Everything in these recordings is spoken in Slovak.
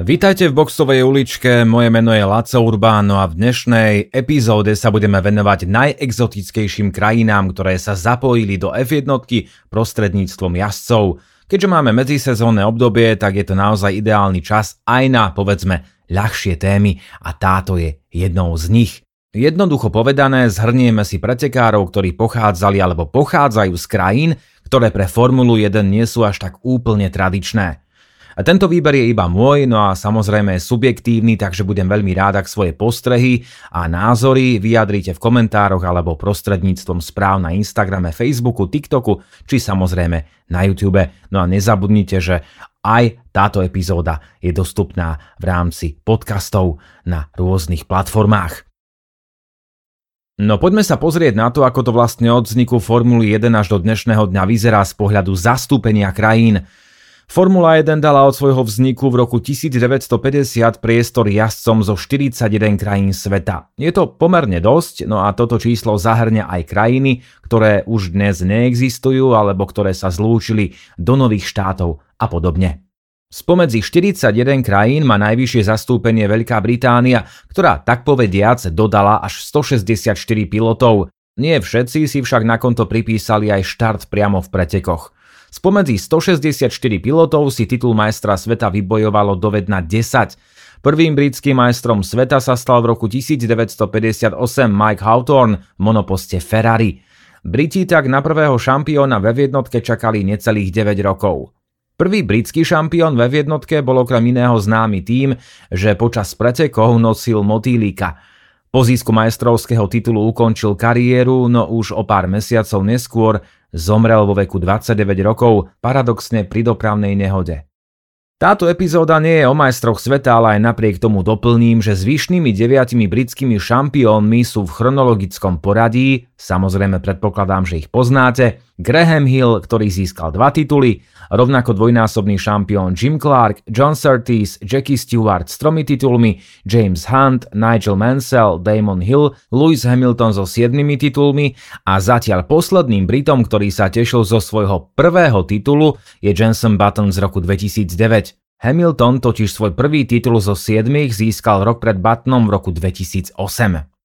Vítajte v Boxovej uličke, moje meno je Laco Urbáno a v dnešnej epizóde sa budeme venovať najexotickejším krajinám, ktoré sa zapojili do F1 prostredníctvom jazdcov. Keďže máme medzisezónne obdobie, tak je to naozaj ideálny čas aj na, povedzme, ľahšie témy a táto je jednou z nich. Jednoducho povedané, zhrnieme si pretekárov, ktorí pochádzali alebo pochádzajú z krajín, ktoré pre Formulu 1 nie sú až tak úplne tradičné. A tento výber je iba môj, no a samozrejme je subjektívny, takže budem veľmi rád, ak svoje postrehy a názory vyjadrite v komentároch alebo prostredníctvom správ na Instagrame, Facebooku, TikToku či samozrejme na YouTube. No a nezabudnite, že aj táto epizóda je dostupná v rámci podcastov na rôznych platformách. No poďme sa pozrieť na to, ako to vlastne od vzniku Formuly 1 až do dnešného dňa vyzerá z pohľadu zastúpenia krajín. Formula 1 dala od svojho vzniku v roku 1950 priestor jazdcom zo 41 krajín sveta. Je to pomerne dosť, no a toto číslo zahrňa aj krajiny, ktoré už dnes neexistujú alebo ktoré sa zlúčili do nových štátov a podobne. Spomedzi 41 krajín má najvyššie zastúpenie Veľká Británia, ktorá tak povediac dodala až 164 pilotov. Nie všetci si však na konto pripísali aj štart priamo v pretekoch. Spomedzi 164 pilotov si titul majstra sveta vybojovalo dovedna 10. Prvým britským majstrom sveta sa stal v roku 1958 Mike Hawthorne v monoposte Ferrari. Briti tak na prvého šampióna ve jednotke čakali necelých 9 rokov. Prvý britský šampión ve jednotke bol okrem iného známy tým, že počas pretekov nosil motýlika. Po získu majstrovského titulu ukončil kariéru, no už o pár mesiacov neskôr Zomrel vo veku 29 rokov, paradoxne pri dopravnej nehode. Táto epizóda nie je o majstroch sveta, ale aj napriek tomu doplním, že zvyšnými deviatimi britskými šampiónmi sú v chronologickom poradí, samozrejme predpokladám, že ich poznáte, Graham Hill, ktorý získal dva tituly, rovnako dvojnásobný šampión Jim Clark, John Surtees, Jackie Stewart s tromi titulmi, James Hunt, Nigel Mansell, Damon Hill, Lewis Hamilton so siedmimi titulmi a zatiaľ posledným Britom, ktorý sa tešil zo svojho prvého titulu, je Jenson Button z roku 2009. Hamilton totiž svoj prvý titul zo 7 získal rok pred Buttonom v roku 2008.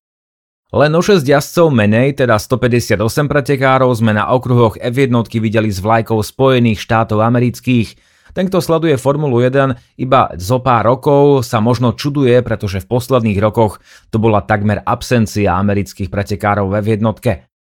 Len o 6 jazdcov menej, teda 158 pretekárov, sme na okruhoch F1 videli s vlajkou Spojených štátov amerických. Ten, kto sleduje Formulu 1 iba zo pár rokov, sa možno čuduje, pretože v posledných rokoch to bola takmer absencia amerických pretekárov v F1.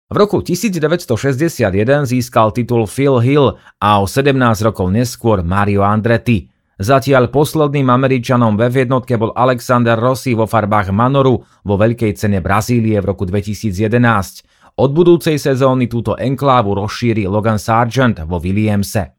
V roku 1961 získal titul Phil Hill a o 17 rokov neskôr Mario Andretti. Zatiaľ posledným Američanom ve jednotke bol Alexander Rossi vo farbách Manoru vo veľkej cene Brazílie v roku 2011. Od budúcej sezóny túto enklávu rozšíri Logan Sargent vo Williamse.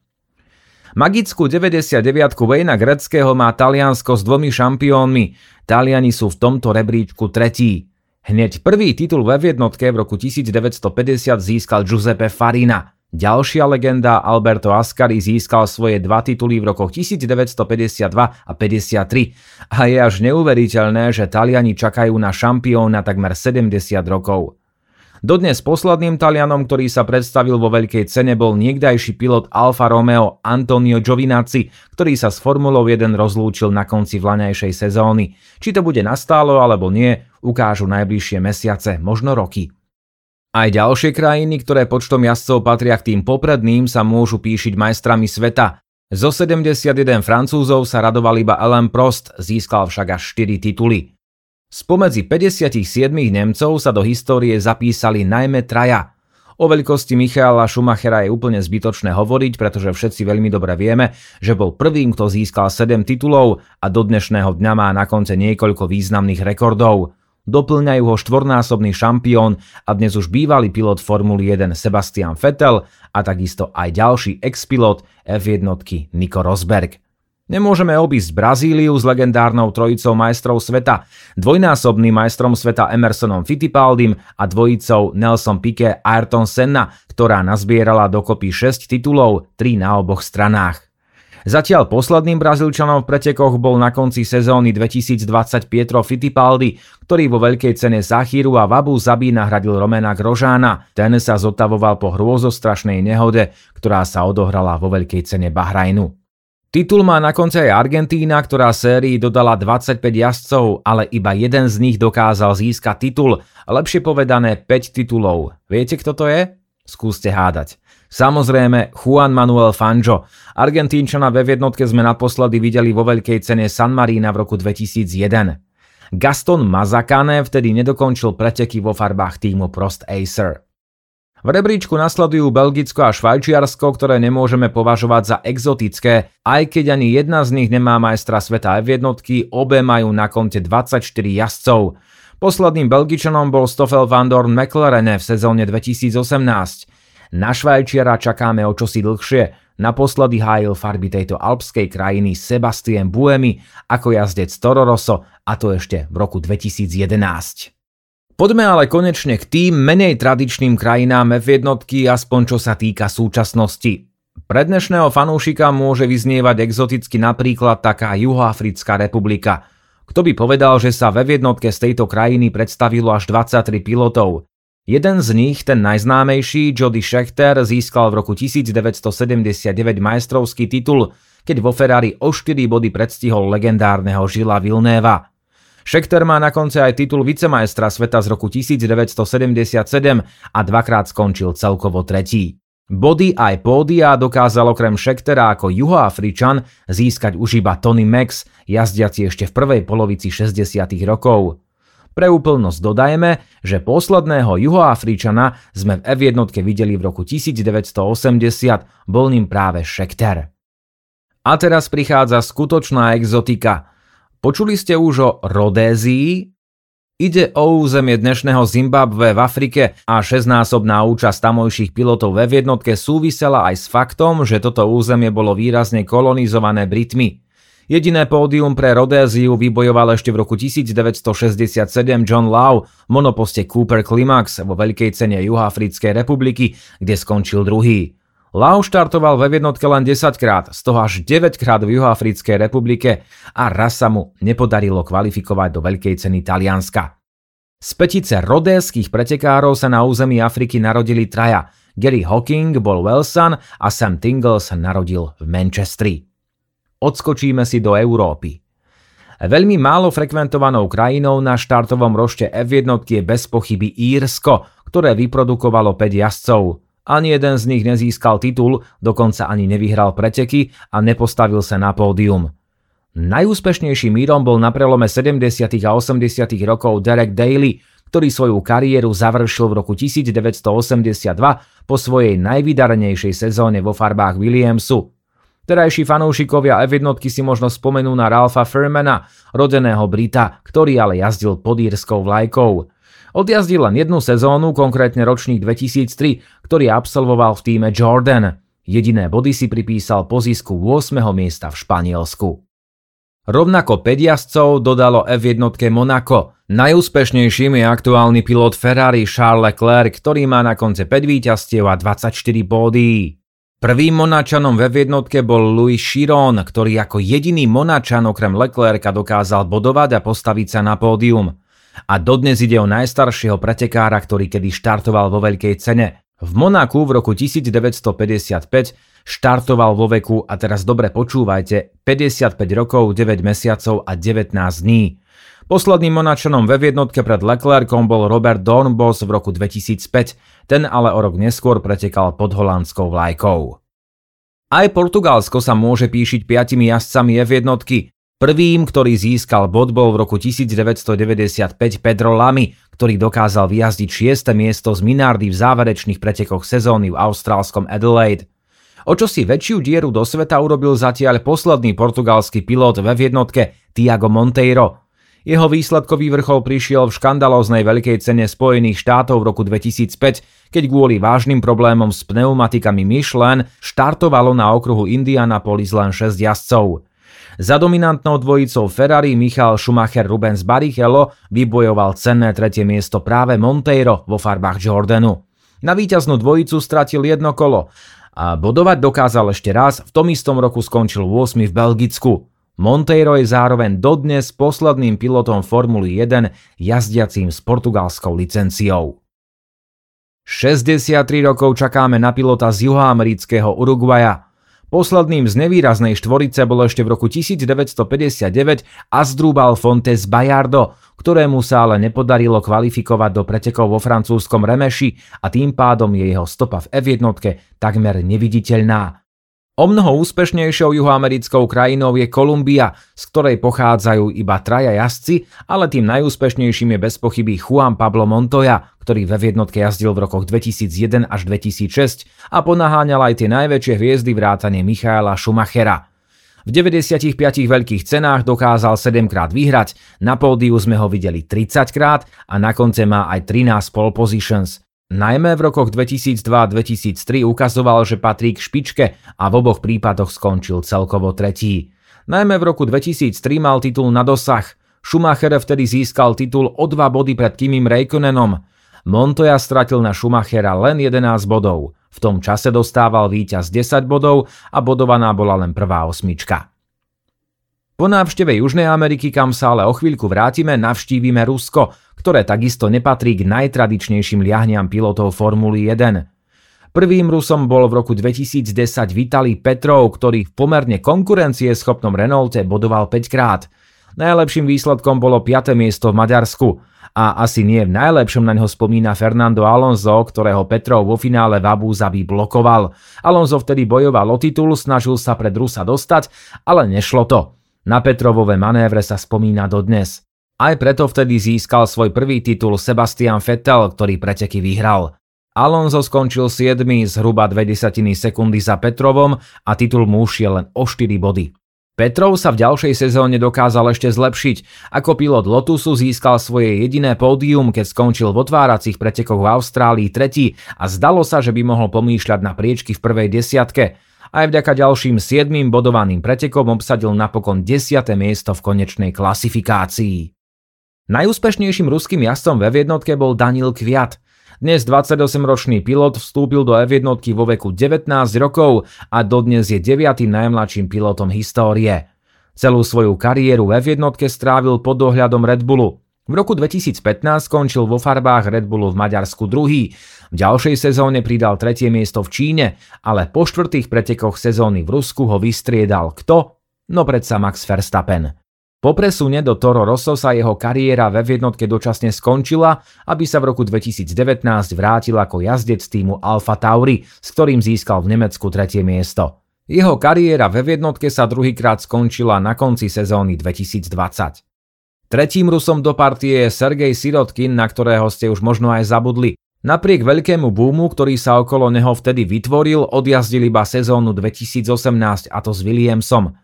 Magickú 99 Wayna Greckého má Taliansko s dvomi šampiónmi. Taliani sú v tomto rebríčku tretí. Hneď prvý titul ve jednotke v roku 1950 získal Giuseppe Farina. Ďalšia legenda Alberto Ascari získal svoje dva tituly v rokoch 1952 a 53 a je až neuveriteľné, že Taliani čakajú na šampióna takmer 70 rokov. Dodnes posledným Talianom, ktorý sa predstavil vo veľkej cene, bol niekdajší pilot Alfa Romeo Antonio Giovinazzi, ktorý sa s Formulou 1 rozlúčil na konci vlaňajšej sezóny. Či to bude nastálo alebo nie, ukážu najbližšie mesiace, možno roky. Aj ďalšie krajiny, ktoré počtom jazdcov patria k tým popredným, sa môžu píšiť majstrami sveta. Zo 71 Francúzov sa radoval iba Alain Prost, získal však až 4 tituly. Spomedzi 57 Nemcov sa do histórie zapísali najmä traja. O veľkosti Michaela Schumachera je úplne zbytočné hovoriť, pretože všetci veľmi dobre vieme, že bol prvým, kto získal 7 titulov a do dnešného dňa má na konce niekoľko významných rekordov. Doplňajú ho štvornásobný šampión a dnes už bývalý pilot Formuly 1 Sebastian Vettel a takisto aj ďalší ex-pilot F1 Nico Rosberg. Nemôžeme obísť Brazíliu s legendárnou trojicou majstrov sveta, dvojnásobným majstrom sveta Emersonom Fittipaldim a dvojicou Nelson Piquet Ayrton Senna, ktorá nazbierala dokopy 6 titulov, 3 na oboch stranách. Zatiaľ posledným Brazílčanom v pretekoch bol na konci sezóny 2020 Pietro Fittipaldi, ktorý vo veľkej cene Zachyru a Vabu Zabí nahradil Romena Grožána. Ten sa zotavoval po hrôzostrašnej nehode, ktorá sa odohrala vo veľkej cene Bahrajnu. Titul má na konci aj Argentína, ktorá sérii dodala 25 jazdcov, ale iba jeden z nich dokázal získať titul, lepšie povedané 5 titulov. Viete, kto to je? Skúste hádať. Samozrejme Juan Manuel Fangio. Argentínčana ve jednotke sme naposledy videli vo veľkej cene San Marina v roku 2001. Gaston Mazacane vtedy nedokončil preteky vo farbách týmu Prost Acer. V rebríčku nasledujú Belgicko a Švajčiarsko, ktoré nemôžeme považovať za exotické, aj keď ani jedna z nich nemá majstra sveta F jednotky, obe majú na konte 24 jazdcov. Posledným Belgičanom bol Stoffel van Dorn McLaren v sezóne 2018. Na Švajčiara čakáme o čosi dlhšie. Naposledy hájil farby tejto alpskej krajiny Sebastien Buemi ako jazdec Toro Rosso a to ešte v roku 2011. Poďme ale konečne k tým menej tradičným krajinám F jednotky, aspoň čo sa týka súčasnosti. Pre dnešného fanúšika môže vyznievať exoticky napríklad taká Juhoafrická republika. Kto by povedal, že sa ve jednotke z tejto krajiny predstavilo až 23 pilotov? Jeden z nich, ten najznámejší, Jody Schechter, získal v roku 1979 majstrovský titul, keď vo Ferrari o 4 body predstihol legendárneho Žila Vilnéva. Schechter má na konci aj titul vicemajstra sveta z roku 1977 a dvakrát skončil celkovo tretí. Body aj pódia dokázal okrem Schectera ako juhoafričan získať už iba Tony Max, jazdiaci ešte v prvej polovici 60. rokov. Pre úplnosť dodajme, že posledného juhoafričana sme v F1 videli v roku 1980, bol ním práve Schechter. A teraz prichádza skutočná exotika – Počuli ste už o Rodézii? Ide o územie dnešného Zimbabwe v Afrike a šestnásobná účasť tamojších pilotov ve jednotke súvisela aj s faktom, že toto územie bolo výrazne kolonizované Britmi. Jediné pódium pre Rodéziu vybojoval ešte v roku 1967 John Lau v monoposte Cooper Climax vo veľkej cene Juhoafrickej republiky, kde skončil druhý. Lau štartoval ve jednotke len 10 krát, z toho až 9 krát v Juhoafrickej republike a raz sa mu nepodarilo kvalifikovať do veľkej ceny Talianska. Z petice rodéských pretekárov sa na území Afriky narodili traja. Gary Hawking bol Welsan a Sam Tingle sa narodil v Manchestri. Odskočíme si do Európy. Veľmi málo frekventovanou krajinou na štartovom rošte F1 je bez pochyby Írsko, ktoré vyprodukovalo 5 jazdcov. Ani jeden z nich nezískal titul, dokonca ani nevyhral preteky a nepostavil sa na pódium. Najúspešnejším mírom bol na prelome 70. a 80. rokov Derek Daly, ktorý svoju kariéru završil v roku 1982 po svojej najvydarenejšej sezóne vo farbách Williamsu. Terajší fanúšikovia F1 si možno spomenú na Ralfa Furmana, rodeného Brita, ktorý ale jazdil pod írskou vlajkou. Odjazdil len jednu sezónu, konkrétne ročník 2003, ktorý absolvoval v týme Jordan. Jediné body si pripísal po zisku 8. miesta v Španielsku. Rovnako 5 jazdcov dodalo F1 Monaco. Najúspešnejším je aktuálny pilot Ferrari Charles Leclerc, ktorý má na konce 5 víťazstiev a 24 bódy. Prvým Monačanom ve jednotke bol Louis Chiron, ktorý ako jediný Monačan okrem Leclerca dokázal bodovať a postaviť sa na pódium. A dodnes ide o najstaršieho pretekára, ktorý kedy štartoval vo veľkej cene. V Monaku v roku 1955 štartoval vo veku, a teraz dobre počúvajte, 55 rokov, 9 mesiacov a 19 dní. Posledným Monačanom ve jednotke pred Leclercom bol Robert Dornbos v roku 2005, ten ale o rok neskôr pretekal pod holandskou vlajkou. Aj Portugalsko sa môže píšiť piatimi jazdcami F jednotky. Prvým, ktorý získal bod, bol v roku 1995 Pedro Lamy, ktorý dokázal vyjazdiť 6. miesto z Minardy v záverečných pretekoch sezóny v austrálskom Adelaide. O čo si väčšiu dieru do sveta urobil zatiaľ posledný portugalský pilot ve jednotke Tiago Monteiro. Jeho výsledkový vrchol prišiel v škandalóznej veľkej cene Spojených štátov v roku 2005, keď kvôli vážnym problémom s pneumatikami Michelin štartovalo na okruhu Indianapolis len 6 jazdcov. Za dominantnou dvojicou Ferrari Michal Schumacher Rubens Barrichello vybojoval cenné tretie miesto práve Monteiro vo farbách Jordanu. Na víťaznú dvojicu stratil jedno kolo a bodovať dokázal ešte raz, v tom istom roku skončil 8 v Belgicku. Monteiro je zároveň dodnes posledným pilotom Formuly 1 jazdiacím s portugalskou licenciou. 63 rokov čakáme na pilota z juhoamerického Uruguaja. Posledným z nevýraznej štvorice bol ešte v roku 1959 Asdrubal Fontes Bayardo, ktorému sa ale nepodarilo kvalifikovať do pretekov vo francúzskom Remeši a tým pádom je jeho stopa v F1 takmer neviditeľná. O mnoho úspešnejšou juhoamerickou krajinou je Kolumbia, z ktorej pochádzajú iba traja jazdci, ale tým najúspešnejším je bez pochyby Juan Pablo Montoya, ktorý ve jednotke jazdil v rokoch 2001 až 2006 a ponaháňal aj tie najväčšie hviezdy vrátane Michaela Schumachera. V 95 veľkých cenách dokázal 7 krát vyhrať, na pódiu sme ho videli 30 krát a na konce má aj 13 pole positions. Najmä v rokoch 2002-2003 ukazoval, že patrí k špičke a v oboch prípadoch skončil celkovo tretí. Najmä v roku 2003 mal titul na dosah. Schumacher vtedy získal titul o dva body pred Kimim Räikkönenom. Montoya stratil na Schumachera len 11 bodov. V tom čase dostával víťaz 10 bodov a bodovaná bola len prvá osmička. Po návšteve Južnej Ameriky, kam sa ale o chvíľku vrátime, navštívime Rusko, ktoré takisto nepatrí k najtradičnejším liahniam pilotov Formuly 1. Prvým Rusom bol v roku 2010 Vitali Petrov, ktorý v pomerne konkurencieschopnom Renaulte bodoval 5 krát. Najlepším výsledkom bolo 5. miesto v Maďarsku. A asi nie v najlepšom na ňo spomína Fernando Alonso, ktorého Petrov vo finále v Abu blokoval. Alonso vtedy bojoval o titul, snažil sa pred Rusa dostať, ale nešlo to. Na Petrovové manévre sa spomína dodnes. Aj preto vtedy získal svoj prvý titul Sebastian Vettel, ktorý preteky vyhral. Alonso skončil 7. zhruba 2 sekundy za Petrovom a titul mu je len o 4 body. Petrov sa v ďalšej sezóne dokázal ešte zlepšiť. Ako pilot Lotusu získal svoje jediné pódium, keď skončil v otváracích pretekoch v Austrálii tretí a zdalo sa, že by mohol pomýšľať na priečky v prvej desiatke aj vďaka ďalším 7 bodovaným pretekom obsadil napokon 10. miesto v konečnej klasifikácii. Najúspešnejším ruským jazdcom v F1 bol Daniel Kviat. Dnes 28-ročný pilot vstúpil do F1 vo veku 19 rokov a dodnes je 9. najmladším pilotom histórie. Celú svoju kariéru v F1 strávil pod dohľadom Red Bullu. V roku 2015 skončil vo farbách Red Bullu v Maďarsku druhý. V ďalšej sezóne pridal tretie miesto v Číne, ale po štvrtých pretekoch sezóny v Rusku ho vystriedal kto? No predsa Max Verstappen. Po presune do Toro Rosso sa jeho kariéra ve jednotke dočasne skončila, aby sa v roku 2019 vrátil ako jazdec týmu Alfa Tauri, s ktorým získal v Nemecku tretie miesto. Jeho kariéra ve jednotke sa druhýkrát skončila na konci sezóny 2020. Tretím Rusom do partie je Sergej Sirotkin, na ktorého ste už možno aj zabudli. Napriek veľkému boomu, ktorý sa okolo neho vtedy vytvoril, odjazdil iba sezónu 2018 a to s Williamsom.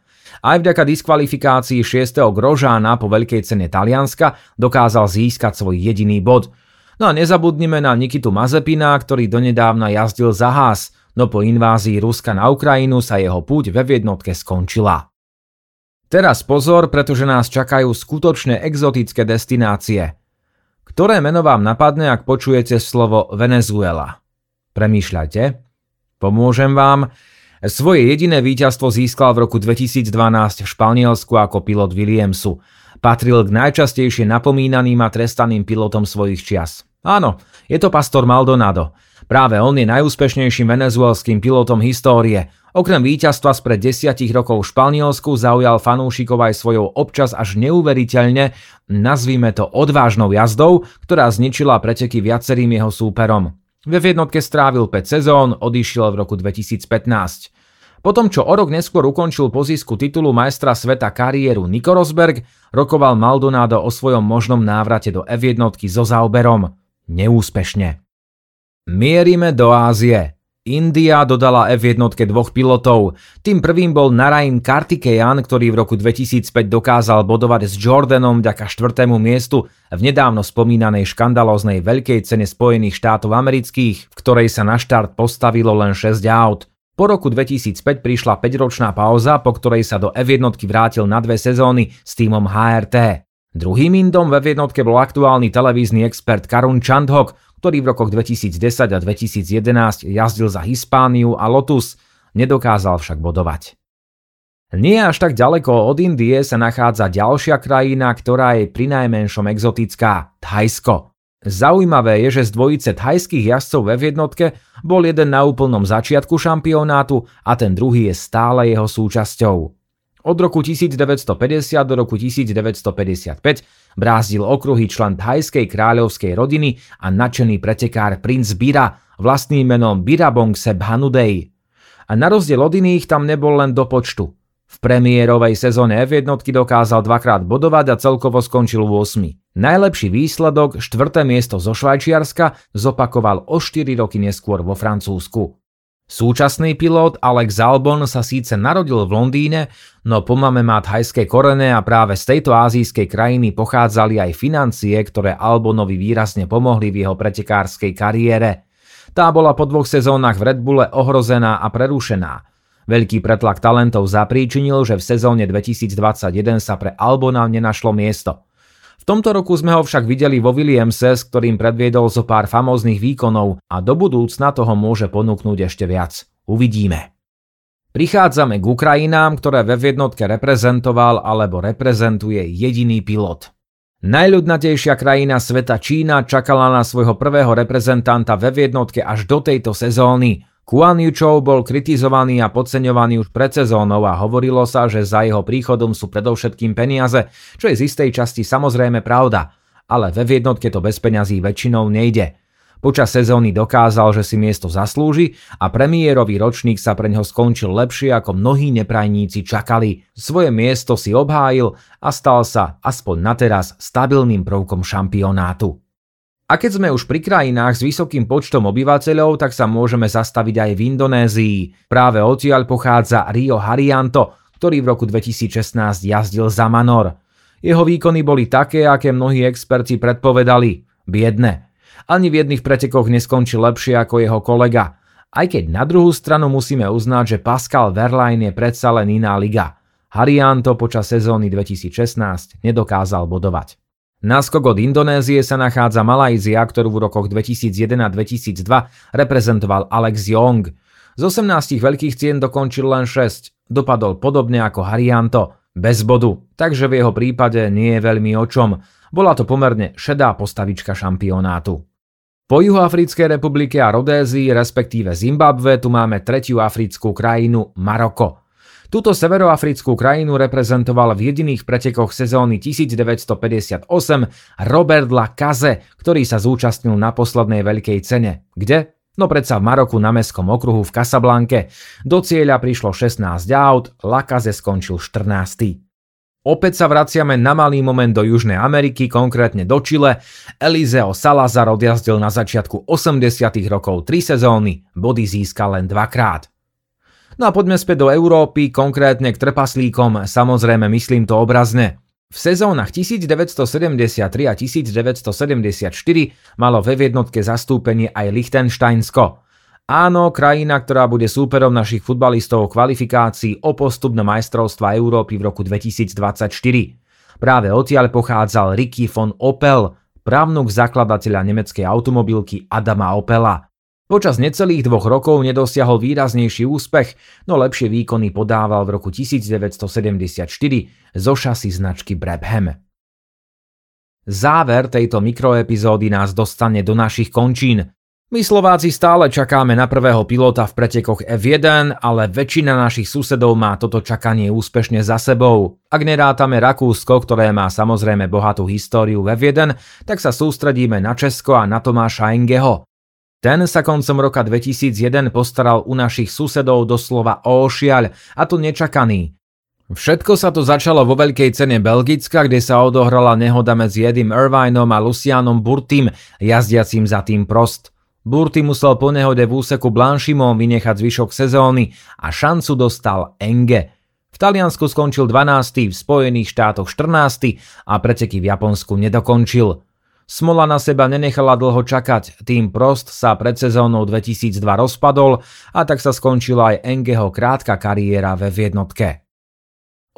Aj vďaka diskvalifikácii 6. Grožána po veľkej cene Talianska dokázal získať svoj jediný bod. No a nezabudnime na Nikitu Mazepina, ktorý donedávna jazdil za Haas, no po invázii Ruska na Ukrajinu sa jeho púť ve jednotke skončila. Teraz pozor, pretože nás čakajú skutočne exotické destinácie. Ktoré meno vám napadne, ak počujete slovo Venezuela? Premýšľajte. Pomôžem vám. Svoje jediné víťazstvo získal v roku 2012 v Španielsku ako pilot Williamsu. Patril k najčastejšie napomínaným a trestaným pilotom svojich čias. Áno, je to pastor Maldonado. Práve on je najúspešnejším venezuelským pilotom histórie. Okrem víťazstva spred desiatich rokov v Španielsku zaujal fanúšikov aj svojou občas až neuveriteľne, nazvime to odvážnou jazdou, ktorá zničila preteky viacerým jeho súperom. Ve jednotke strávil 5 sezón, odišiel v roku 2015. Potom, čo o rok neskôr ukončil po zisku titulu majstra sveta kariéru Nico Rosberg, rokoval Maldonado o svojom možnom návrate do F1 so Zauberom. Neúspešne. Mierime do Ázie. India dodala F1 dvoch pilotov. Tým prvým bol Narain Kartikeyan, ktorý v roku 2005 dokázal bodovať s Jordanom vďaka štvrtému miestu v nedávno spomínanej škandalóznej veľkej cene Spojených štátov amerických, v ktorej sa na štart postavilo len 6 aut. Po roku 2005 prišla 5-ročná pauza, po ktorej sa do F1 vrátil na dve sezóny s týmom HRT. Druhým Indom v F1 bol aktuálny televízny expert Karun Chandhok, ktorý v rokoch 2010 a 2011 jazdil za Hispániu a Lotus, nedokázal však bodovať. Nie až tak ďaleko od Indie sa nachádza ďalšia krajina, ktorá je pri najmenšom exotická – Thajsko. Zaujímavé je, že z dvojice thajských jazdcov v jednotke bol jeden na úplnom začiatku šampionátu a ten druhý je stále jeho súčasťou. Od roku 1950 do roku 1955 brázdil okruhy člen thajskej kráľovskej rodiny a nadšený pretekár princ Bira vlastným menom Birabong Sebhanudej. A na rozdiel od iných tam nebol len do počtu. V premiérovej sezóne F1 dokázal dvakrát bodovať a celkovo skončil 8. Najlepší výsledok, štvrté miesto zo Švajčiarska, zopakoval o 4 roky neskôr vo Francúzsku. Súčasný pilot Alex Albon sa síce narodil v Londýne, no po mame má thajské korene a práve z tejto azijskej krajiny pochádzali aj financie, ktoré Albonovi výrazne pomohli v jeho pretekárskej kariére. Tá bola po dvoch sezónach v Red Bulle ohrozená a prerušená – Veľký pretlak talentov zapríčinil, že v sezóne 2021 sa pre Albona nenašlo miesto. Tomto roku sme ho však videli vo Williamse, s ktorým predviedol zo pár famóznych výkonov a do budúcna toho môže ponúknuť ešte viac. Uvidíme. Prichádzame k Ukrajinám, ktoré ve jednotke reprezentoval alebo reprezentuje jediný pilot. Najľudnatejšia krajina sveta Čína čakala na svojho prvého reprezentanta ve jednotke až do tejto sezóny. Kuan Yuchou bol kritizovaný a podceňovaný už pred sezónou a hovorilo sa, že za jeho príchodom sú predovšetkým peniaze, čo je z istej časti samozrejme pravda, ale ve jednotke to bez peňazí väčšinou nejde. Počas sezóny dokázal, že si miesto zaslúži a premiérový ročník sa pre neho skončil lepšie ako mnohí neprajníci čakali. Svoje miesto si obhájil a stal sa, aspoň na teraz, stabilným prvkom šampionátu. A keď sme už pri krajinách s vysokým počtom obyvateľov, tak sa môžeme zastaviť aj v Indonézii. Práve odtiaľ pochádza Rio Harianto, ktorý v roku 2016 jazdil za Manor. Jeho výkony boli také, aké mnohí experti predpovedali. Biedne. Ani v jedných pretekoch neskončil lepšie ako jeho kolega. Aj keď na druhú stranu musíme uznať, že Pascal Verlaine je predsa len iná liga. Harianto počas sezóny 2016 nedokázal bodovať. Náskok od Indonézie sa nachádza Malajzia, ktorú v rokoch 2001 a 2002 reprezentoval Alex Young. Z 18 veľkých cien dokončil len 6, dopadol podobne ako Harianto, bez bodu, takže v jeho prípade nie je veľmi o čom. Bola to pomerne šedá postavička šampionátu. Po Juhoafrickej republike a Rodézii, respektíve Zimbabve, tu máme tretiu africkú krajinu Maroko. Túto severoafrickú krajinu reprezentoval v jediných pretekoch sezóny 1958 Robert Lacaze, ktorý sa zúčastnil na poslednej veľkej cene. Kde? No predsa v Maroku na mestskom okruhu v Casablanke. Do cieľa prišlo 16 aut, Lacaze skončil 14. Opäť sa vraciame na malý moment do Južnej Ameriky, konkrétne do Chile. Eliseo Salazar odjazdil na začiatku 80 rokov 3 sezóny, body získal len dvakrát. No a poďme späť do Európy, konkrétne k trpaslíkom, samozrejme myslím to obrazne. V sezónach 1973 a 1974 malo ve jednotke zastúpenie aj Liechtensteinsko. Áno, krajina, ktorá bude súperom našich futbalistov v kvalifikácii o postup na majstrovstva Európy v roku 2024. Práve odtiaľ pochádzal Ricky von Opel, právnuk zakladateľa nemeckej automobilky Adama Opela. Počas necelých dvoch rokov nedosiahol výraznejší úspech, no lepšie výkony podával v roku 1974 zo šasy značky Brabham. Záver tejto mikroepizódy nás dostane do našich končín. My Slováci stále čakáme na prvého pilota v pretekoch F1, ale väčšina našich susedov má toto čakanie úspešne za sebou. Ak nerátame Rakúsko, ktoré má samozrejme bohatú históriu v F1, tak sa sústredíme na Česko a na Tomáša Engeho. Ten sa koncom roka 2001 postaral u našich susedov doslova o ošiaľ, a to nečakaný. Všetko sa to začalo vo veľkej cene Belgicka, kde sa odohrala nehoda medzi Edim Irvineom a Lucianom Burtim, jazdiacím za tým prost. Burty musel po nehode v úseku Blanchimom vynechať zvyšok sezóny a šancu dostal Enge. V Taliansku skončil 12. v Spojených štátoch 14. a preteky v Japonsku nedokončil. Smola na seba nenechala dlho čakať, tým Prost sa pred sezónou 2002 rozpadol a tak sa skončila aj Engeho krátka kariéra ve jednotke.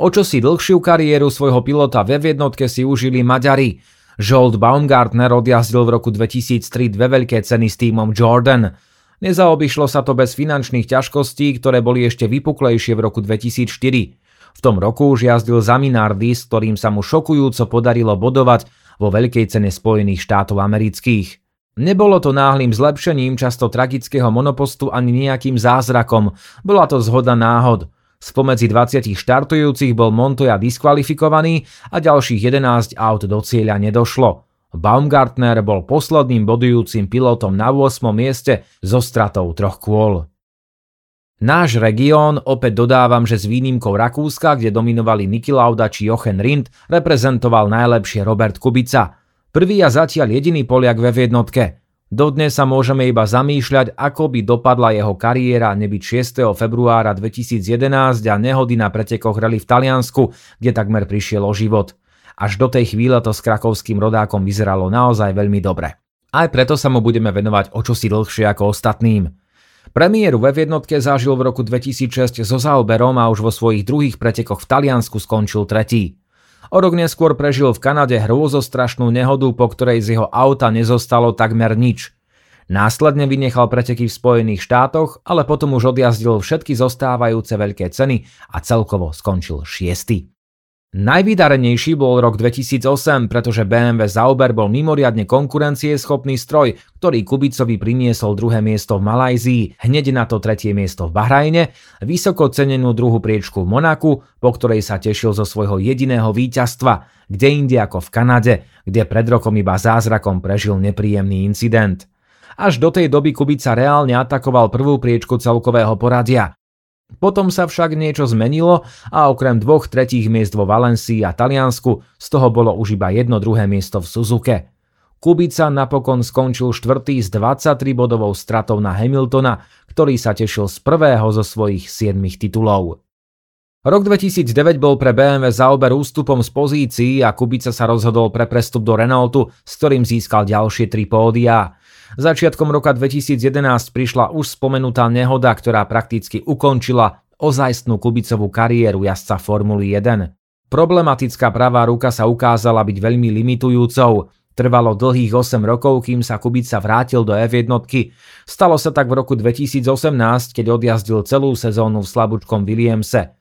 O čo si dlhšiu kariéru svojho pilota ve jednotke si užili Maďari. Jolt Baumgartner odjazdil v roku 2003 dve veľké ceny s týmom Jordan. Nezaobišlo sa to bez finančných ťažkostí, ktoré boli ešte vypuklejšie v roku 2004. V tom roku už jazdil za Minardi, s ktorým sa mu šokujúco podarilo bodovať vo veľkej cene Spojených štátov amerických. Nebolo to náhlým zlepšením často tragického monopostu ani nejakým zázrakom, bola to zhoda náhod. Spomedzi 20 štartujúcich bol Montoya diskvalifikovaný a ďalších 11 aut do cieľa nedošlo. Baumgartner bol posledným bodujúcim pilotom na 8. mieste so stratou troch kôl. Náš región, opäť dodávam, že s výnimkou Rakúska, kde dominovali Niki Lauda či Jochen Rindt, reprezentoval najlepšie Robert Kubica. Prvý a zatiaľ jediný Poliak ve jednotke. Dodnes sa môžeme iba zamýšľať, ako by dopadla jeho kariéra nebyť 6. februára 2011 a nehody na pretekoch rally v Taliansku, kde takmer prišiel o život. Až do tej chvíle to s krakovským rodákom vyzeralo naozaj veľmi dobre. Aj preto sa mu budeme venovať o čosi dlhšie ako ostatným. Premiéru ve jednotke zažil v roku 2006 so Zauberom a už vo svojich druhých pretekoch v Taliansku skončil tretí. O rok neskôr prežil v Kanade hrôzostrašnú nehodu, po ktorej z jeho auta nezostalo takmer nič. Následne vynechal preteky v Spojených štátoch, ale potom už odjazdil všetky zostávajúce veľké ceny a celkovo skončil šiestý. Najvydarenejší bol rok 2008, pretože BMW Zauber bol mimoriadne konkurencieschopný stroj, ktorý Kubicovi priniesol druhé miesto v Malajzii, hneď na to tretie miesto v Bahrajne, vysoko cenenú druhú priečku v Monaku, po ktorej sa tešil zo svojho jediného víťazstva, kde inde ako v Kanade, kde pred rokom iba zázrakom prežil nepríjemný incident. Až do tej doby Kubica reálne atakoval prvú priečku celkového poradia. Potom sa však niečo zmenilo a okrem dvoch tretích miest vo Valencii a Taliansku z toho bolo už iba jedno druhé miesto v Suzuke. Kubica napokon skončil štvrtý s 23 bodovou stratou na Hamiltona, ktorý sa tešil z prvého zo svojich 7 titulov. Rok 2009 bol pre BMW Zauber ústupom z pozícií a Kubica sa rozhodol pre prestup do Renaultu, s ktorým získal ďalšie tri pódia. Začiatkom roka 2011 prišla už spomenutá nehoda, ktorá prakticky ukončila ozajstnú Kubicovú kariéru jazdca Formuly 1. Problematická pravá ruka sa ukázala byť veľmi limitujúcou. Trvalo dlhých 8 rokov, kým sa Kubica vrátil do F1. Stalo sa tak v roku 2018, keď odjazdil celú sezónu v slabúčkom Williamse.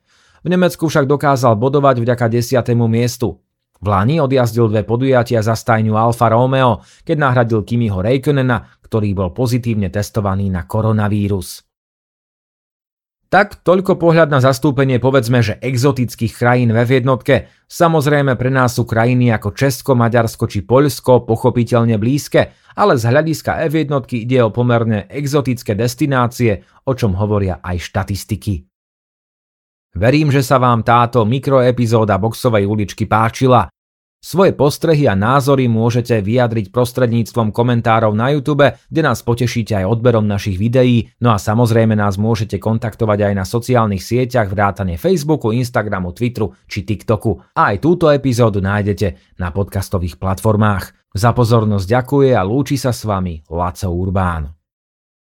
V Nemecku však dokázal bodovať vďaka 10. miestu. V Lani odjazdil dve podujatia za stajňu Alfa Romeo, keď nahradil Kimiho Reikönena, ktorý bol pozitívne testovaný na koronavírus. Tak toľko pohľad na zastúpenie povedzme, že exotických krajín ve jednotke. Samozrejme pre nás sú krajiny ako Česko, Maďarsko či Poľsko pochopiteľne blízke, ale z hľadiska F jednotky ide o pomerne exotické destinácie, o čom hovoria aj štatistiky. Verím, že sa vám táto mikroepizóda boxovej uličky páčila. Svoje postrehy a názory môžete vyjadriť prostredníctvom komentárov na YouTube, kde nás potešíte aj odberom našich videí, no a samozrejme nás môžete kontaktovať aj na sociálnych sieťach vrátane Facebooku, Instagramu, Twitteru či TikToku. A aj túto epizódu nájdete na podcastových platformách. Za pozornosť ďakuje a lúči sa s vami Laco Urbán.